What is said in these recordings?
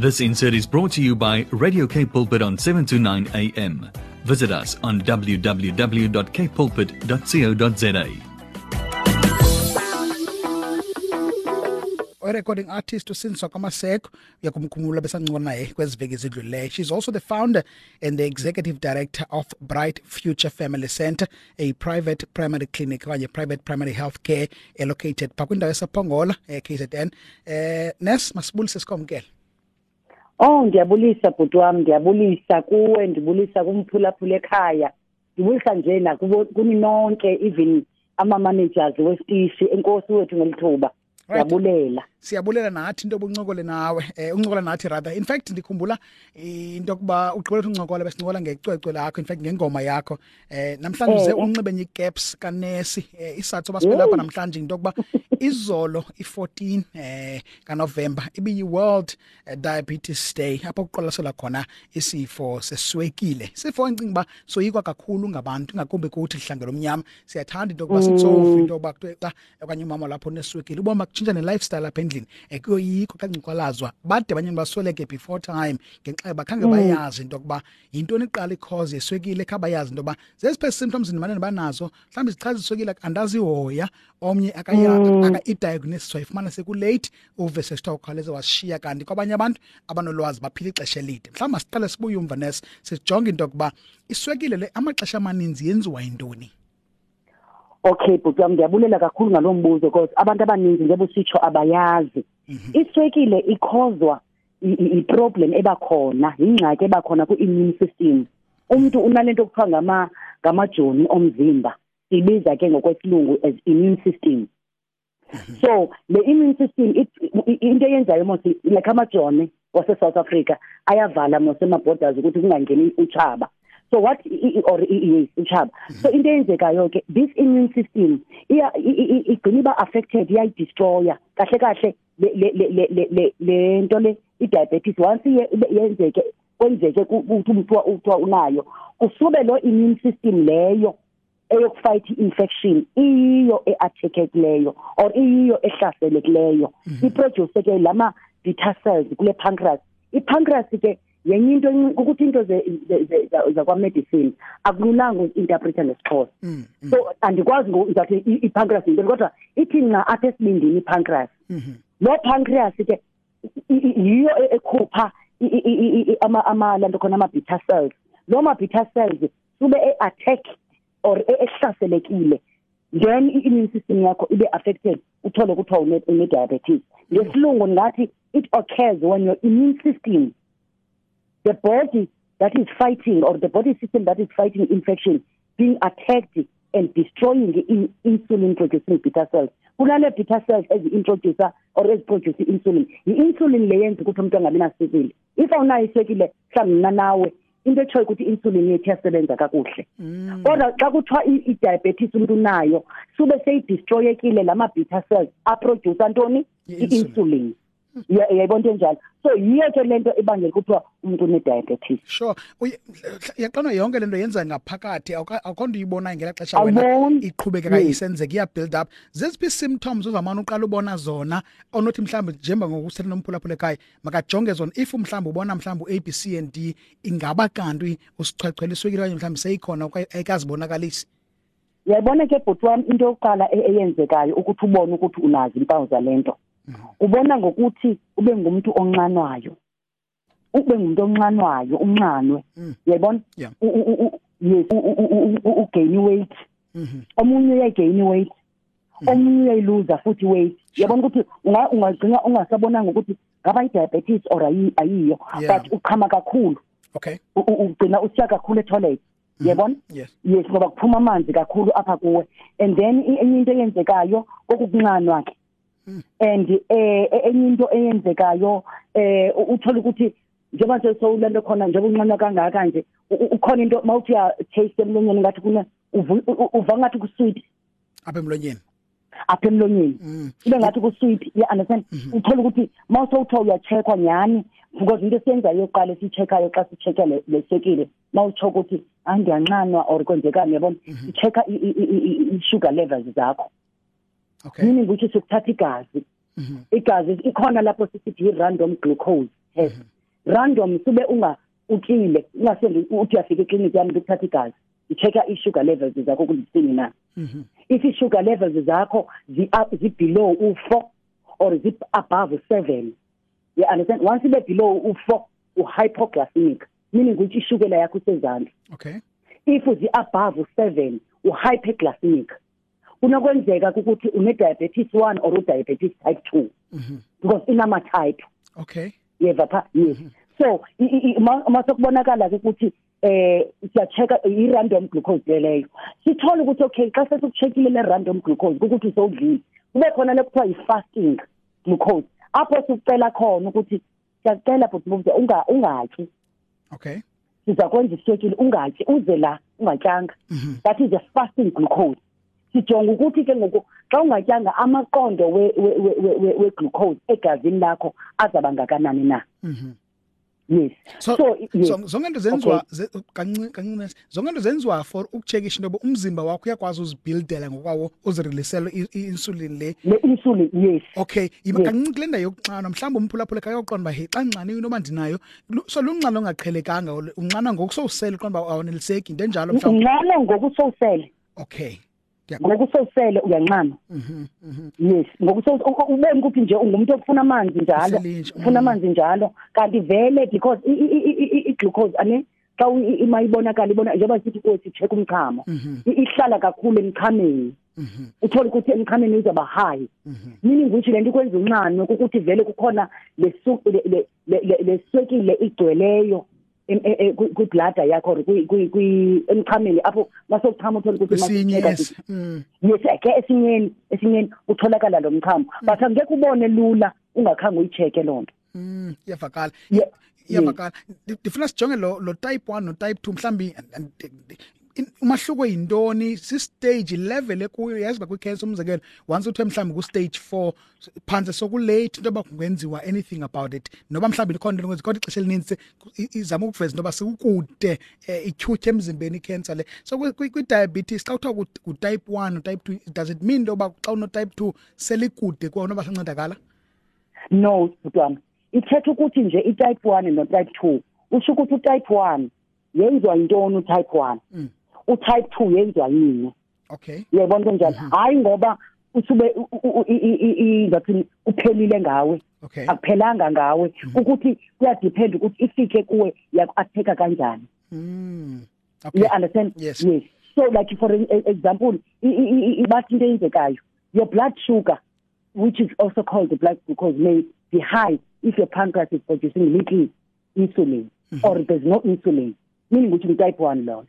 This insert is brought to you by Radio K Pulpit on 7 to 9 a.m. Visit us on www.kpulpit.co.za. recording artist usinswa kwamaseko uyakumkhumula besancokola naye kweziveki ezidlulileyo she's also the founder and the executive director of bright future family center a private primary clinic okanye private primary health care located phaa kwindawo esaphongola e-kzn eh nes masibulise sikwamkele Oh ngiyabulisa bhuti wami ngiyabulisa kuwe ndibulisa kumphulaphula ekhaya. Ndibulisa nje nakubo kuni nonke even ama managers wesitishi enkosi wethu ngelithuba Siyabulela. Siyabulela nathi into obuncokole nawe. Eh uncokola nathi rather. In fact ndikhumbula into yokuba ugqibela uncokola besincokola ngecwecwe lakho in fact ngengoma yakho. Eh namhlanje uze unxibe nye caps kanesi. Eh isathu basiphe lapha namhlanje into yokuba izolo i14 eh kaNovember ibi World Diabetes Day apho kuqolasela khona isifo seswekile. Sifo encinga ba soyikwa kakhulu ngabantu ngakumbe kuthi hlangelo omnyama. Siyathanda into yokuba sitsofu into yokuba kuthiwa okanye umama lapho neswekile. Uboma kutshintsha ne lifestyle apha endlini ekuyoyikho xa ngiqalazwa bade abanye basweleke before time ngenxa yoba khange bayazi into yokuba yintoni iqala i-cause yeswekile kha bayazi into yoba zeziphe symptoms ndimane banazo mhlawumbi zichaza iswekile andazihoya omnye idiagnosis mm. aka wayifumana sekulate uve sesithiwa ukhawuleze wasishiya kanti kwabanye abantu abanolwazi baphila ixesha elide. Mhlawumbi masiqale sibuye umva nes sijonge into yokuba iswekile le amaxesha amaninzi yenziwa yintoni Okay bhuti wami ngiyabulela kakhulu ngalombuzo because abantu abaningi njengoba usitsho abayazi Mhm. iswekile ikhozwa i-problem ebakhona ingxaki ebakhona ku-immune system umuntu unalento okuthiwa ngama ngamajoni omzimba ibiza ke ngokwesilungu as immune system Mhm. so le immune system into eyenzayo mos like amajoni wase South Africa ayavala mos ema borders ukuthi kungangeni uchaba so what or yes uchaba so into eyenzekayo ke this immune system iya igcina iba affected iya destroyer kahle kahle le le le le nto le i-diabetes once yenzeke kwenzeke ukuthi umuntu uthiwa unayo kusube lo immune system leyo eyokufight infection iyo eattackeleyo or iyo ehlaselekileyo iproduce ke lama beta cells kule pancreas ipancreas ke yenye into ukuthi into zakwa medicine akululanga uinterpreta ngesixhosa Mm, so andikwazi ngathi ipancreas into kodwa ithi nca apha esibindini ipancreas. Mhm. lo pancreas ke yiyo ekhupha ama ama lanto khona ama beta cells. Lo ma beta cells sube eattack or ehlaselekile then i-immune system yakho ibe affected uthole kuthiwa une diabetes. Ngesilungu ngathi it occurs when your immune system the body that is fighting or the body system that is fighting infection being attacked and destroying the in insulin producing beta cells. Kunale beta cells ezi introduce or ezi produce insulin. I-insulin le yenza ukuthi umuntu angabi naswekile if awunayo iswekile mhlawumbi nawe into etshoyo ukuthi i-insulin yethu iyasebenza kakuhle. Kodwa xa kuthiwa i-diabetes umuntu unayo sube seyidestroyekile lama beta cells aproduce ntoni? I-insulin. Uyayibona into enjalo. So yiyo ke lento ebangela kuthiwa umuntu une diabetes sure. Yaqana yonke lento yenza ngaphakathi akho nto uyibonayo ngela xesha wena iqhubekeka isenzeka iya build up. Zeziphi symptoms ozamana uqala ubona zona onothi mhlawumbe njengoba ngokusethe nomphulaphula ekhaya makajonge zona. If mhlawumbe ubona mhlawumbe u-A B C and D ingaba kanti usichwechwela iswekile okanye mhlawumbe seyikhona ayikazibonakalisi? Uyayibona ke bhuti wami into yokuqala eyenzekayo ukuthi ubone ukuthi unazi impawu zalento ubona ngokuthi ube ngumuntu onxanwayo ube ngumuntu onxanwayo unxanwe uyayibona yes. Ugain weight. Omunye uyayigain weight. Omunye uyayiluza futhi weight. Uyabona ukuthi ungagcina ungasabonanga ukuthi ngaba i-diabetes or ayiyo but uqhama kakhulu. Okay. Ugcina usiya kakhulu etoilet. Yebona yes. Yes ngoba kuphuma amanzi kakhulu apha kuwe. And then enye into eyenzekayo kokukunxanwa ke and eh enye into eyenzekayo eh uthola ukuthi njengoba nje sowulento khona njengoba unqanywa kangaka nje ukhona into mawuthi ya taste emlonyeni ngathi kuna uva ngathi ku sweet apha emlonyeni apha emlonyeni ibe ngathi ku sweet you understand uthola ukuthi mawusowuthiwa uyacheckwa nyani because into esiyenzayo yokuqala esicheckayo xa sichecka lesekile mawutsho ukuthi angiyanxanwa or kwenzekani yabona sichecka i-sugar levels zakho okay. Meaning ukuthi sikuthatha igazi? Igazi ikhona lapho sisithi i-random glucose test random sube unga utlile ungasendi uthi uyafika eclinic yami ukuthatha igazi i-checker i-sugar levels zakho kulithini na? If i-sugar levels zakho zi-below u-four or zi-above seven you understand? Once ibe below u-four u-hypoglycemic. Meaning ukuthi ishukela yakho isezandla? Okay. If zi-above seven u-hyperglycemic kunokwenzeka ukuthi une-diabetes one or u-diabetes type two. Because inama-type okay. Yeva pha yes. So masokubonakala ukuthi eh siyacheka i-random glucose leyo. Sithola ukuthi okay xa sesikucheckile le random glucose ukuthi sowudlile kube khona lekuthiwa i-fasting glucose. Apho sikucela khona ukuthi siyacela bhuti mbuze unga ungatyi. Okay. Sizakwenza ischedule ungatyi uze la ungatyanga. That is a fasting glucose. Sijonga ukuthi ke ngoku xa ungatyanga amaqondo we we we glucose egazini lakho azaba ngakanani na? Mhm. Yes. So so yes. so zonke into zenziwa kancinci kancinci zonke into zenziwa for ukucheckisha into umzimba wakho uyakwazi uzibuildela ngokwawo uzirilisela i-insulin le. Le insulin yes. Okay yiba Yes. kancinci kule ndawo yokuxana mhlawumbe umphulaphula kayoqonda uba hey xa nxaniwe noba ndinayo lu- so lunxano ongaqhelekanga olu- unxana ngokusowusele uqonda uba awuneliseki into enjalo mhlawumbe? Ngalo ngokusowusele okay. Ndiyakuba- ngokusowusele uyanqama. Mhm, mhm. yes ngokuso ubone ukuthi nje? Ungumuntu ofuna amanzi njalo. Uselinje, ufuna mm. amanzi njalo. Kanti vele because i- i- i- i- i glucose ane xa uyi- mayibonakala ibona njengoba sithi kuthi check umchamo Mhm. i- ihlala kakhulu emchameni. Mhm, uthola ukuthi emchameni uzaba high. Mhm. meaning ukuthi lento ikwenza unqano ukuthi vele kukhona lesu le- le- le- le- leswekile igcweleyo em- e- e- kwi- kwibladder yakho or kwi- kwi- kwi- emchameni apho masokuchama uthola ukuthi kwesinye masicheka yes mm. yes ke esinyeni esinyeni utholakala lo mchamo. But angeke ubone lula ungakhange uyicheke lonto Mm, iyavakala. Ye- iyavakala. Ndi- ndifuna sijonge lo lo type 1 no type 2 mhlambi umahluko yintoni? Si stage level ekuyo yazi ba kwi cancer umzekelo once uthe mhlambi ku stage 4 phansi so ku late into ba kungenziwa anything about it. Noba mhlambi likhona into lokwenza kodwa ixesha elininzi i- izama ukuveza into ba sekukude eh, ityhutyhe emzimbeni i-cancer le. So kwi- kwi kwi diabetes xa kuthiwa ku- ku type 1 no type 2 does it mean into ba xa uno type 2 selikude kona ba sincedakala no butwana ithetha ukuthi nje i-type 1 no-type 2 usho ukuthi u-type 1 yenziwa yintoni u-type 1 Mm. U-type 2 yenziwa yini? Okay. Uyayibona into njalo. Hayi ngoba usube u- u- i- i- i- i- ngathi uphelile ngawe. Okay. Akuphelanga ngawe. Ukuthi kuyadepend ukuthi ifike kuwe yaku-atheka kanjani. Mm. Okay. you understand? Yes. yes. So like for an e- example i- i- i- i- bathi into eyenzekayo your blood sugar which is also called the blood glucose may be high if your pancreas is producing little insulin or there's no insulin. Meaning ukuthi type 1 loyo.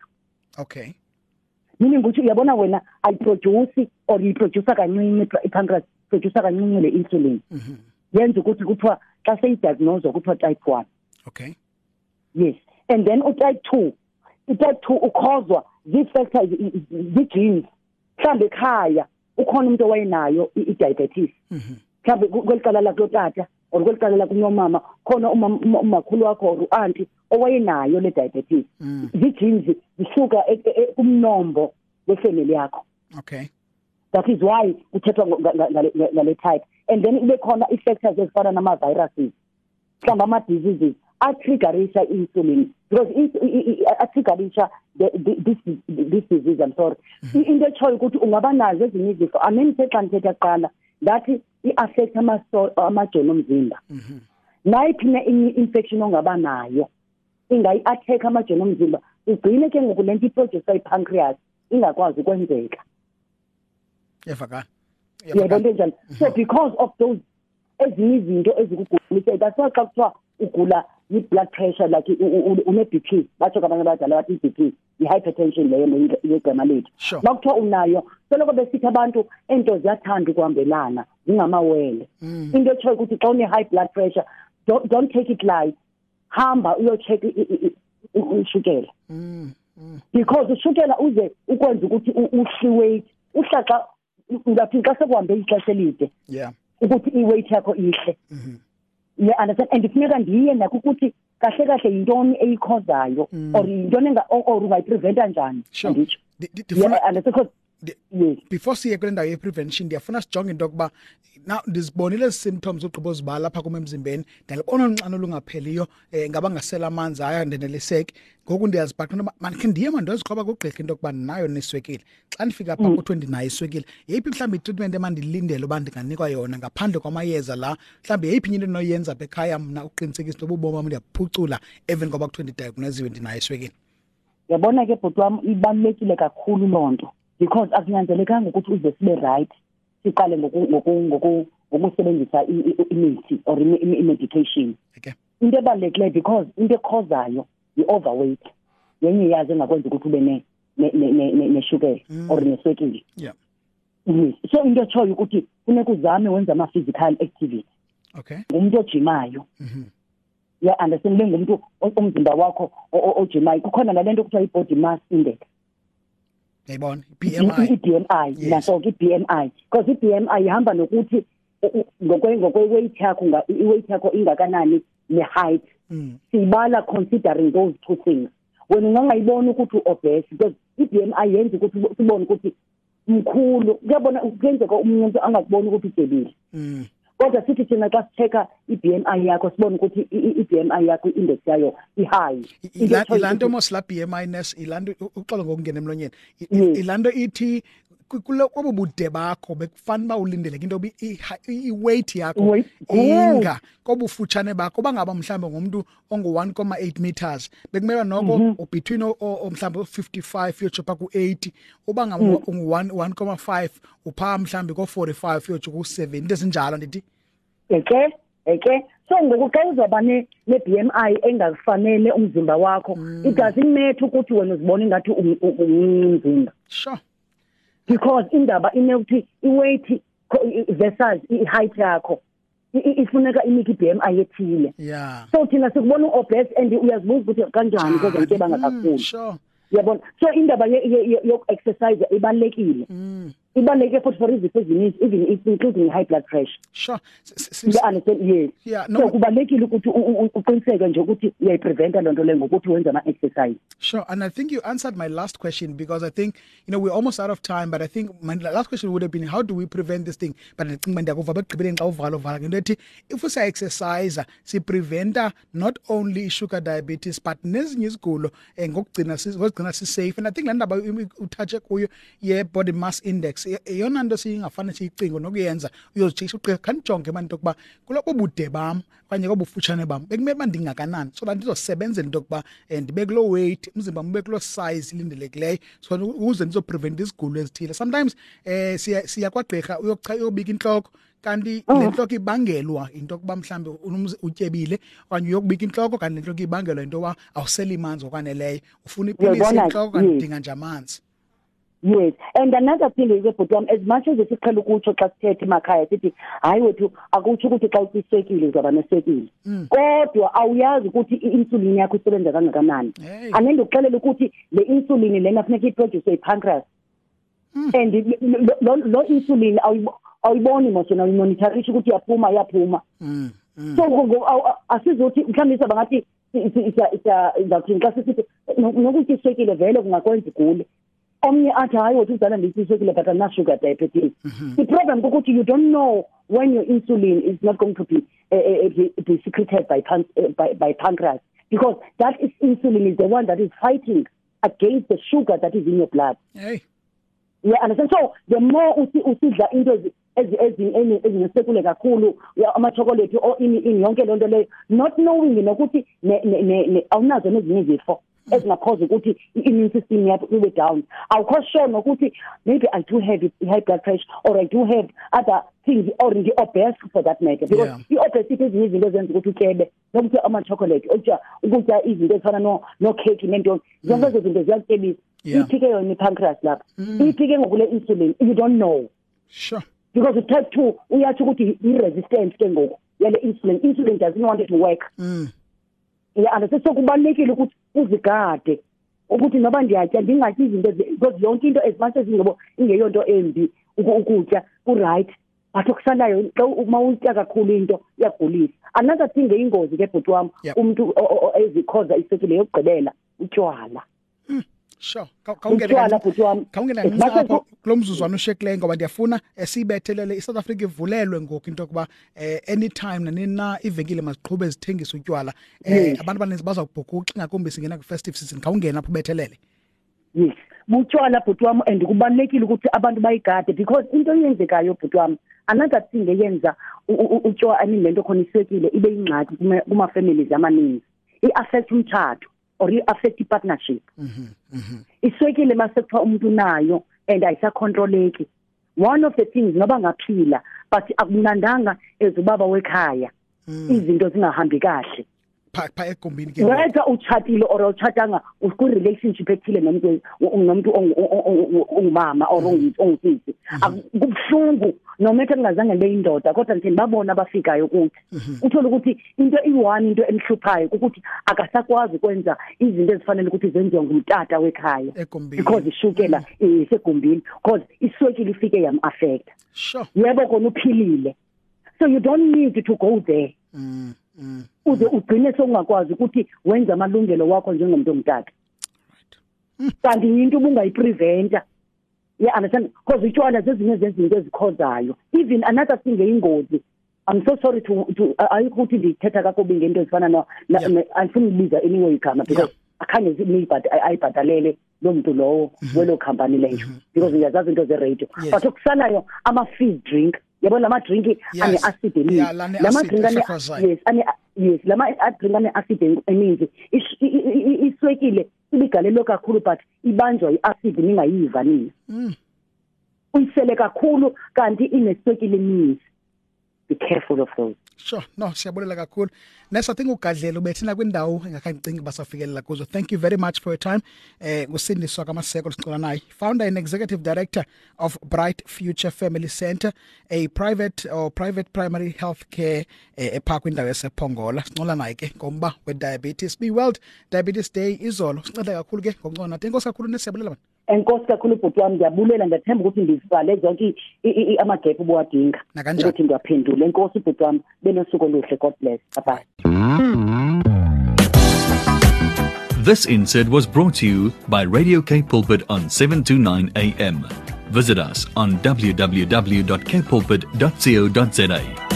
Okay. meaning ukuthi uyabona wena ayiproduce or iyiproducer kancinci i- i-pancreas producer kancinci le insulin Mhm. yenza ukuthi kuthiwa xa seyidiagnose kuthiwa type 1 Okay. yes and then utype 2 utype 2 ukhozwa zii-factors zii-genes mhlawumbe ekhaya ukhona umuntu owayenayo i- i-diabetes Mhm. mhlawumbe ku- kwelicala lakulotata or kwelicala lakunomama khona uma- uma- umakhulu wakho or u-anti owayenayo le diabetes Mm. zii-genes zisuka e- e- e- kumnombo wefamily yakho. Okay. that is why kuthethwa ngo- nga- nga- ngale ngale type. And then kube khona i-factors ezifana nama-viruses mhlawumbe ama-diseases atriggerisha i-insulin. Because i- i- i- atriggerisha the- the- this this disease i'm sorry. I- into etshoyo ukuthi ungaba nazo ezinye izifo amen sexa ndithetha kuqala ndathi i-affect amaso- amajoni omzimba. Mhm. nayiphi na inye infection ongaba nayo ingayi-attack amajoni omzimba igcine ke ngoku le nto iproducer i-pancreas ingakwazi ukwenzeka. Yavakala. yebo into enjalo. So because of those ezinye izinto ezikugulisa that's why xa kuthiwa ugula yi-blood pressure like u- u- u- une-b p batsho kabanye abadala bathi i-b p yi-hypertension leyo le- yegama lethu Sure. ma kuthiwa unayo soloko besithi abantu ento ziyathanda ukuhambelana zingamawele Mm. into etshoyo ukuthi xa une-high blood pressure don't, don't take it light hamba uyocheck i- i- i- i- ishukela Mm. Mm. because ushukela uze ukwenza ukuthi u- uhle weight uhlaxa ngathi xa sekuhambe ixesha elide Yeah. ukuthi i-weight yakho ihle Mhm. You understand and kufuneka ndiye nakho ukuthi kahle kahle yintoni eyikhozayo Mm. or yintoni enga- or or ungayipreventa njani Sure. anditsho Di- di- Ndifuna yeah understand because Ndi- yes before siye kule ndawo ye-prevention ndiyafuna sijonge into yokuba now ndizibonile ezi symptoms ugqiba uzibala lapha kum emzimbeni ndiyalibona unxano olungapheliyo um ngaba ngasela amanzi aya ndeneliseki ngoku ndiyazibhaqa into yoba mandikhe ndiye mandiyozikroba kugqirha into yokuba ndinayo neswekile xa ndifika pha kuthiwe ndinayo iswekile. Yeyiphi mhlawumbi itreatment emandilindele uba ndinganikwa yona ngaphandle kwamayeza la? Mhlawumbi yeyiphi enye into endinoyenza apha ekhaya mna ukuqinisekisa into yoba ubomi bam ndiyaphucula emveni koba kuthiwe ndidiagnoziwe ndinayo iswekile? Yabona ke bhuti wam ibalulekile kakhulu loo nto. Because akunyanzelekanga ukuthi uze sibe right siqale ngoku- ngoku- ngoku- ngokusebenzisa i- i- imithi or imi- imi- i-medication. Okay. Into ebalulekileyo because into ekhozayo yi-overweight. Yenye yazo engakwenza ukuthi ube ne- ne- ne- ne- ne- neshukela Mm. or neswekile yeah. Yes so into etshoyo ukuthi funeka uzame wenza ama-physical activity okay. Ngumntu ojimayo. Mhm. ya understand? Ube ngumntu o- umzimba wakho o- o- ojimayo. Kukhona nale nto kuthiwa i-body mass index. Yayibona? i-BMI i-BMI Yes. naso i-BMI because i-BMI ihamba nokuthi u- u- ngokwe ngokwe-weight yakho nga- i-weight yakho ingakanani ne-height. Mm. siyibala considering those two things. Wena ungangayiboni ukuthi u-obese because i-BMI yenza ukuthi ubo- sibone ukuthi mkhulu kuyabona kuyenzeka umuntu angakuboni ukuthi utyebile Mm. Kodwa sithi thina xa sitheka i-BMI yakho sibone ukuthi i- i- i-BMI yakho i-index yayo i-high Into Ila- ethoyo ilanto ukuthi- mos la BMI nes ilanto uxolo ngokungena emlonyeni I- Yes. ilanto ithi ku- kulo kwabo bude bakho bekufanele ba ulindeleke into yoba i- i- i-weight yakho inga kobufutshane bakho. Bangaba mhlawumbe ngumuntu ongu-1,8 meters. Bekumele noko Mhm. ubetween o- o- o- mhlawumbe u-55 uyotsho phaa ku-80 uba Mm. ungu-1,5 uphaa mhlawumbe ko-45 uyotsho ku-70 into ezinjalo ndithi? Eke eke. So ngoku xa uzawuba ne- ne-BMI engafanele umzimba wakho. It doesn't matter ukuthi wena uzibona ingathi um- u- umncinci umzimba. Sure. Because indaba inekuthi i-weight co- i- versus i-height yakho i- i- ifuneka inike i-BMI ethile yeah so thina sikubona u-obese and uyazibuza ukuthi kanjani kweza nto ebanga Mm, kakhulu sure uyabona so indaba ye- ye- ye- yoku-exercise ibalulekile Mm, ibaluleke futhi for izifo ezininzi even including i-high blood pressure sure understand yes yeah so no kubalulekile ukuthi uqiniseke nje ukuthi uyayipreventa loo nto leyo ngokuthi wenze ama-exercise Sure, and I think you answered my last question because I think you know we're almost out of time. But I think my last question would have been, how do we prevent this thing? But I think when they go if we say exercise, si preventa not only sugar diabetes but nezinye izigulo eh, ngokugcina si- ngokugcina si safe. And I think le ndaba uthathe kuyo ye body mass index i- iyona nto singafane siyicingo nokuyenza uyozijikisa uqika khandijonge manje ukuba kuloko bude bam okanye kobufutshane bam bekumele uba ndingakanani. So that ndizosebenzela into yokuba um ndibe kuloo weight umzimba ube kuloo size ilindelekileyo so ukuze ndizopreventa izigulo ezithile. Sometimes um siya siya kwagqirha uyocha- uyobika intloko kanti le ntloko ibangelwa into yokuba mhlawumbi unomz- utyebile okanye uyokubika intloko kanti le ntloko ibangelwa into yoba awuseli manzi okwaneleyo ufuna ipilisi Uyabona, intloko kanti yes. udinga nje amanzi. Yes and another thing ke bhuti wam as much as siqhela ukutsho xa sithethe emakhaya sithi hayi wethu akutsho ukuthi xa usisekile uzawuba neswekile kodwa awuyazi ukuthi i-insulin yakho isebenza kangakanani Hey. anendikuxelela ukuthi le insulin lena funeka iproduce yipancreas and lo- lo- lo insulin awuyibo- awuyiboni mos yona uyimonitorisha ukuthi iyaphuma iyaphuma Mm, mm. so ngo- ngo- awu- asizuthi mhlawumbe isaba ngathi izawuthini xa sisithi no- nokutya iswekile vele kungakwenza igule omnye athi hayi wothi uzala nditya iswekile but anasugar diabetes i-problem kukuthi you don't know when your insulin is not going to be, uh, uh, be, be secreted by, pan, uh, by, by pancreas. Because that is insulin is the one that is fighting against the sugar that is in your blood. Hey. Yeah understand? So the more usi- usidla into ezinesekule kakhulu amachokolate or ini ini yonke loo nto leyo not knowing nokuthi awunazo nezinye izifo Mm. ezingakhoza ukuthi i-immune system yakho ibe down. Awukho sure nokuthi maybe i do have high blood pressure or i do have other things or ndi-obese for that matter. Because i-obesity ezinye izinto ezenza ukuthi utyebe nokutya amachocolate ukutya ukutya izinto ezifana no- nokheki neentoni zonke mm. ezo zinto ziyakutyebisa iphike yona i-pancreas lapha. Mm. Iphike ngokule insulin. You don't know. Sure. Because i-type two uyatsho ukuthi i-resistance ke ngoku yale insulin. Insulin doesn't want it to work. Mm. Yeah and so kubalulekile ukuthi uzigade ukuthi noba ndiyatya ndingatyi izinto ezi- because yonke into as much as ingebo ingeyonto embi uku- ukutya ku-right but okusalayo xa u- uma utya kakhulu into iyagulisa another thing eyingozi ke bhuti wam Yep. umntu o- o- o- ezikhoza iswekile yokugqibela utywala sure. Kawungena utshwala bhuti wami. kawungena ngisapho kulomzuzwana ushekile ngoba ndiyafuna esibethelele iSouth Africa ivulelwe ngoku into yokuba eh anytime nanina ivenkile maziqhube zithengisa utywala eh abantu abaninzi bazawubhukuqa ingakumbi singena ku festive season kawungena apho bethelele yes. Butshwala bhuti wami and kubalulekile ukuthi abantu bayigade because into eyenzekayo bhuti wami another thing eyenza utshwa i mean lento khona isekile ibe ingxaki kuma families amaningi i-affect umthatho or i-affect i-partnership mhm mhm iswekile masekuthiwa umuntu nayo and ayisacontroleki one of the things ngoba ngaphila but akunandanga ezubaba wekhaya. Mm. izinto zingahambi kahle. Pha pha egumbini ke whether uchatile or uchatanga uku relationship ethile nomuntu nomuntu ongumama or ongusisi. Akubuhlungu noma ethi ngazange le indoda kodwa nje babona abafikayo kuthi. Uthola ukuthi into i1 into emhluphayo ukuthi akasakwazi ukwenza izinto ezifanele ukuthi zenziwe ngumtata wekhaya. Egumbini because ishukela isegumbini because iswekile ifike yam affect sure. Yebo kona uphilile. So you don't need to go there. Mm mm. Uze ugcine sokungakwazi ukuthi wenza amalungelo wakho njengomuntu omtata. Kanti into ubungayipreventa. Yeah understand? Because utshwala zezinye zezinto ezikhozayo. Even another thing eyingozi I'm so sorry to to ayikho ukuthi ndithetha kakubi ngento ezifana no Yeah. ayifuni ukubiza anyway igama because akhange zimibhad ayibhadalele lo muntu lowo welo company leyo. Because uyazazi into ze radio Yes. but okusalayo ama fizz drink yabo lama drink Yes. ane acid eningi. Yeah, lane lama acid drink ane efafazayo. yes ane yes lama drink ane acid eningi. Ish- i- i- i- iswekile ibigalelo kakhulu but ibanjwa iacid ningayiva nini. Mm. Uyisele kakhulu kanti ineswekile eningi. Be careful of those. Sure. No siyabulela kakhulu. Nesa I think ugadlela ubethina kwindawo engakhangicingi basafikelela kuzo. Thank you very much for your time. Eh kusindiswa kamaseko sicela naye founder and executive director of Bright Future Family Center a private or private primary health care eh, epark indawo yasePongola. Sincola naye ke ngomba we diabetes be world diabetes day izolo. Sinceda kakhulu ke ngoncona inkosi kakhulu. Nesiyabulela bani? Enkosi kakhulu bhuti wami ngiyabulela ngiyathemba ukuthi ndizivale zonke obuwadinga ukuthi ngiwaphendule enkosi bhuti wami benosuku oluhle god bless. Bye bye. This insert was brought to you by Radio K Pulpit on 729 AM. Visit us on www.kpulpit.co.za.